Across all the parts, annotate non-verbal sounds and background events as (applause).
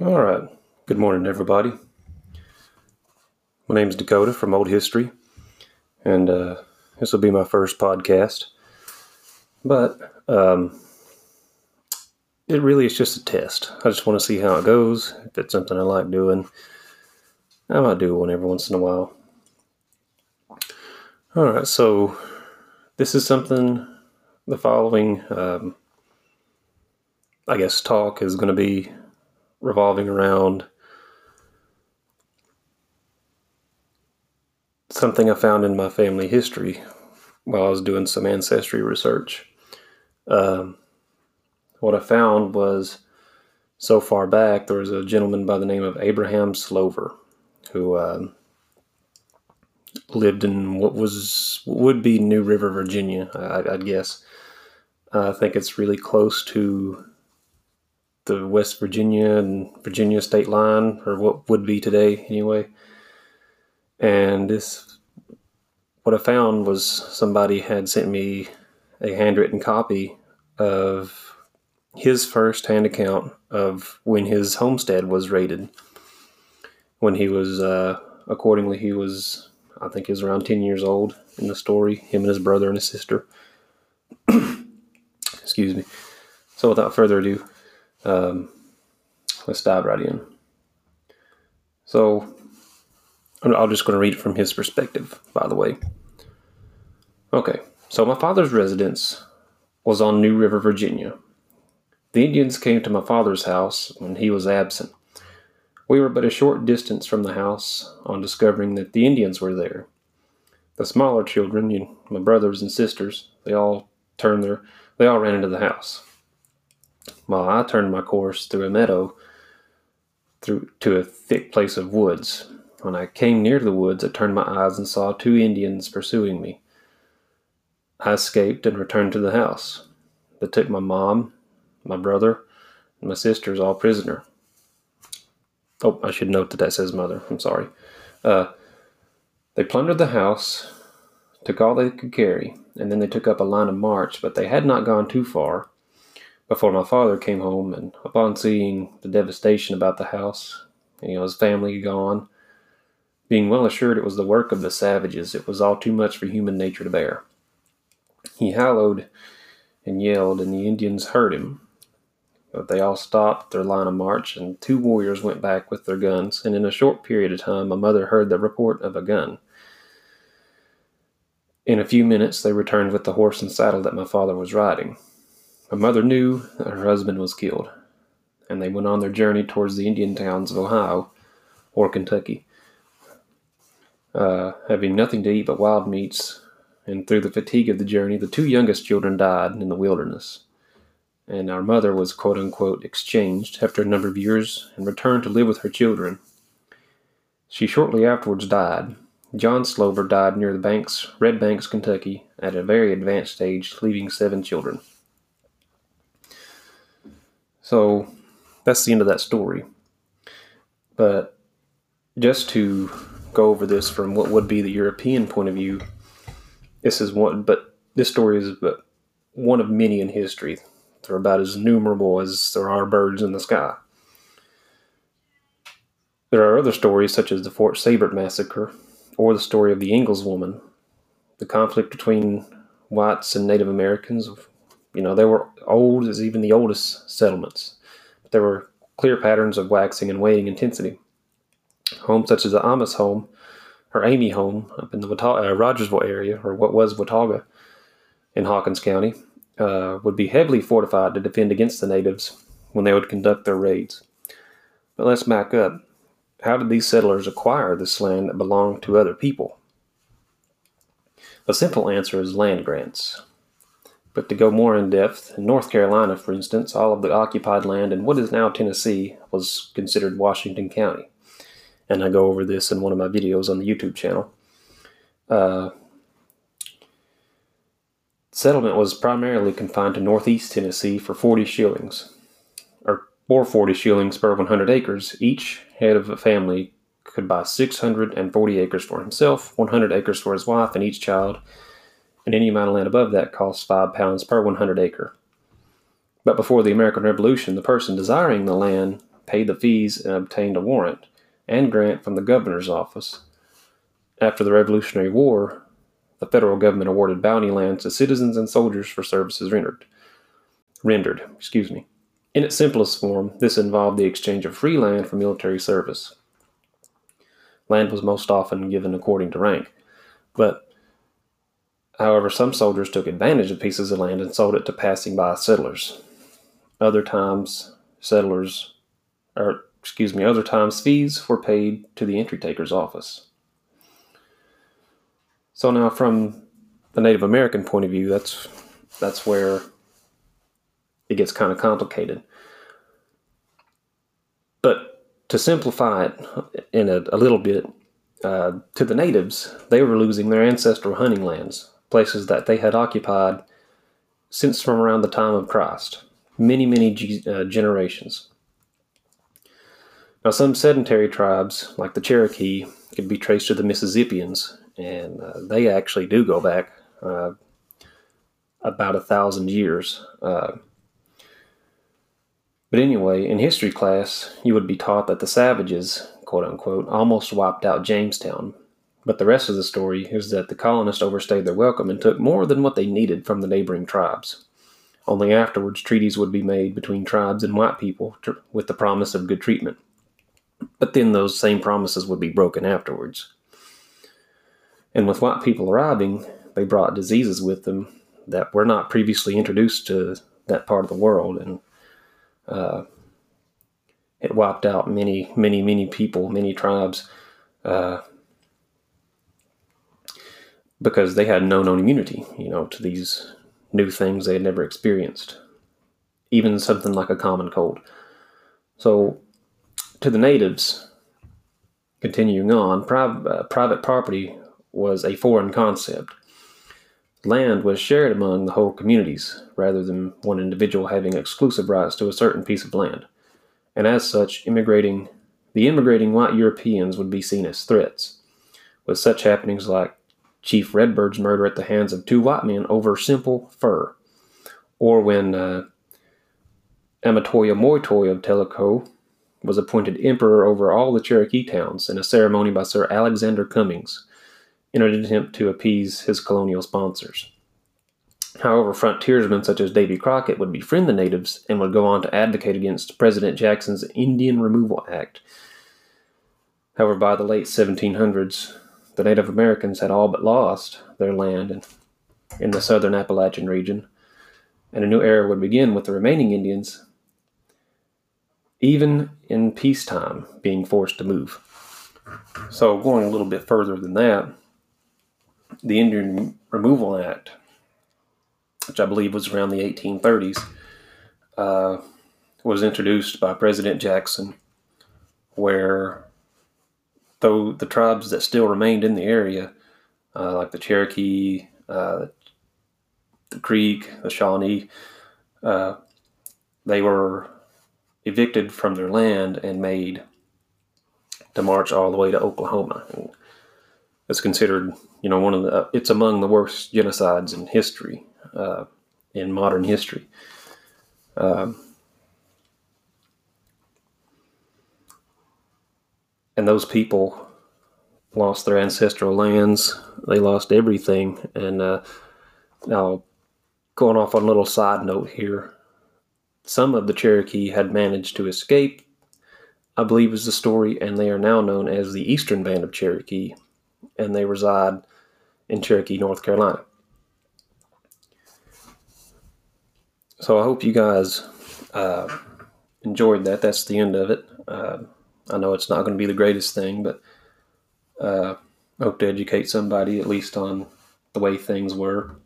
All right. Good morning, everybody. My name is Dakota from Old History, and uh, this will be my first podcast. But um, it really is just a test. I just want to see how it goes. If it's something I like doing, I might do one every once in a while. All right, so this is something the following, um, I guess, talk is going to be revolving around something I found in my family history while I was doing some ancestry research. Um, what I found was so far back, there was a gentleman by the name of Abraham Slover who uh, lived in what was would be New River, Virginia, I, would guess. Uh, I think it's really close to the West Virginia and Virginia state line, or what would be today anyway. And this, what I found was somebody had sent me a handwritten copy of his first hand account of when his homestead was raided. When he was, uh, accordingly, he was, I think he was around 10 years old in the story, him and his brother and his sister. (coughs) Excuse me. So without further ado, um, let's dive right in. So, I'm just going to read it from his perspective, by the way. Okay, so my father's residence was on New River, Virginia. The Indians came to my father's house when he was absent. We were but a short distance from the house on discovering that the Indians were there. The smaller children, you know, my brothers and sisters, they all turned their, they all ran into the house while I turned my course through a meadow through to a thick place of woods. When I came near the woods, I turned my eyes and saw two Indians pursuing me. I escaped and returned to the house. They took my mom, my brother, and my sisters all prisoner. Oh, I should note that that says mother. I'm sorry. Uh, they plundered the house, took all they could carry, and then they took up a line of march, but they had not gone too far before my father came home, and upon seeing the devastation about the house, you know, his family gone, being well assured it was the work of the savages, it was all too much for human nature to bear. He hallowed and yelled, and the Indians heard him. But they all stopped their line of march, and two warriors went back with their guns, and in a short period of time my mother heard the report of a gun. In a few minutes they returned with the horse and saddle that my father was riding. My mother knew that her husband was killed, and they went on their journey towards the Indian towns of Ohio or Kentucky. Uh, having nothing to eat but wild meats, and through the fatigue of the journey, the two youngest children died in the wilderness. And our mother was quote unquote exchanged after a number of years and returned to live with her children. She shortly afterwards died. John Slover died near the Banks, Red Banks, Kentucky, at a very advanced age, leaving seven children. So that's the end of that story. But just to go over this from what would be the European point of view, this is one, but this story is but one of many in history. They're about as numerable as there are birds in the sky. There are other stories, such as the Fort Seybert massacre, or the story of the Ingles woman, the conflict between whites and Native Americans, you know, they were old as even the oldest settlements, but there were clear patterns of waxing and waning intensity. Homes such as the Amos home or Amy home up in the uh, Rogersville area, or what was Watauga in Hawkins County, uh, would be heavily fortified to defend against the natives when they would conduct their raids. But let's back up. How did these settlers acquire this land that belonged to other people? The simple answer is land grants. But to go more in depth, in North Carolina, for instance, all of the occupied land in what is now Tennessee was considered Washington County. And I go over this in one of my videos on the YouTube channel. Uh, settlement was primarily confined to northeast Tennessee for 40 shillings, or, or 40 shillings per 100 acres. Each head of a family could buy 640 acres for himself, 100 acres for his wife, and each child and any amount of land above that costs five pounds per 100 acre. But before the American Revolution, the person desiring the land paid the fees, and obtained a warrant and grant from the governor's office. After the Revolutionary War, the federal government awarded bounty lands to citizens and soldiers for services rendered. Rendered, excuse me. In its simplest form, this involved the exchange of free land for military service. Land was most often given according to rank, but however, some soldiers took advantage of pieces of land and sold it to passing by settlers. Other times, settlers, or excuse me, other times fees were paid to the entry taker's office. So now, from the Native American point of view, that's that's where it gets kind of complicated. But to simplify it in a, a little bit, uh, to the natives, they were losing their ancestral hunting lands, places that they had occupied since from around the time of Christ, many, many g- uh, generations. Now, some sedentary tribes, like the Cherokee, could be traced to the Mississippians and uh, they actually do go back uh, about a thousand years. Uh, but anyway, in history class, you would be taught that the savages, quote unquote, almost wiped out Jamestown. But the rest of the story is that the colonists overstayed their welcome and took more than what they needed from the neighboring tribes. Only afterwards, treaties would be made between tribes and white people with the promise of good treatment. But then those same promises would be broken afterwards. And with white people arriving, they brought diseases with them that were not previously introduced to that part of the world. And uh, it wiped out many, many, many people, many tribes, uh, because they had no known immunity, you know, to these new things they had never experienced, even something like a common cold. So, to the natives, continuing on, uh, private property was a foreign concept. Land was shared among the whole communities, rather than one individual having exclusive rights to a certain piece of land. And as such, immigrating the immigrating white Europeans would be seen as threats, with such happenings like Chief Redbird's murder at the hands of two white men over simple fur, or when uh, Amatoya Moytoy of Tellico was appointed emperor over all the Cherokee towns in a ceremony by Sir Alexander Cummings, in an attempt to appease his colonial sponsors. However, frontiersmen such as Davy Crockett would befriend the natives and would go on to advocate against President Jackson's Indian Removal Act. However, by the late 1700s, the Native Americans had all but lost their land in, in the southern Appalachian region, and a new era would begin with the remaining Indians, even in peacetime, being forced to move. So, going a little bit further than that, the Indian Removal Act, which I believe was around the 1830s, uh, was introduced by President Jackson, where though the tribes that still remained in the area, uh, like the Cherokee, uh, the Creek, the Shawnee, uh, they were evicted from their land and made to march all the way to Oklahoma. And it's considered, you know, one of the, it's among the worst genocides in history, uh, in modern history. Um, and those people lost their ancestral lands. They lost everything. And uh, now, going off on a little side note here, some of the Cherokee had managed to escape, I believe is the story, and they are now known as the Eastern Band of Cherokee and they reside in Cherokee, North Carolina. So I hope you guys uh, enjoyed that. That's the end of it. Uh, I know it's not going to be the greatest thing, but uh, hope to educate somebody at least on the way things were.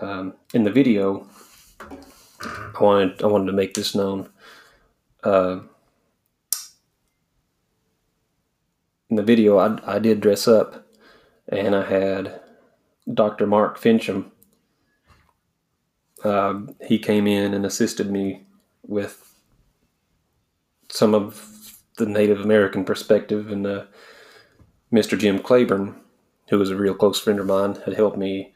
Um, in the video, I wanted I wanted to make this known. Uh, in the video, I, I did dress up and I had Dr. Mark Fincham. Uh, he came in and assisted me with some of the Native American perspective, and uh, Mr. Jim Claiborne, who was a real close friend of mine, had helped me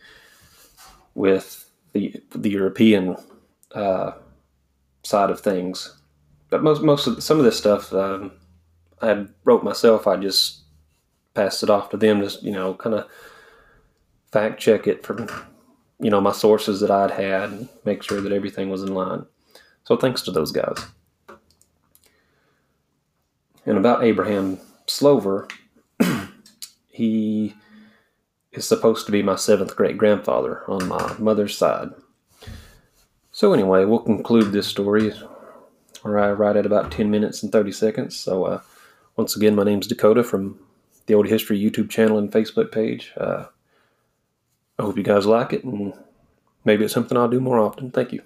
with the the European uh, side of things but most most of some of this stuff um, I had wrote myself. I just passed it off to them to you know kind of fact check it from you know my sources that I'd had and make sure that everything was in line. So thanks to those guys. And about Abraham Slover, (clears throat) he is supposed to be my seventh great grandfather on my mother's side. So anyway, we'll conclude this story right at about 10 minutes and 30 seconds. So uh, once again, my name's Dakota from the Old History YouTube channel and Facebook page. Uh, I hope you guys like it, and maybe it's something I'll do more often. Thank you.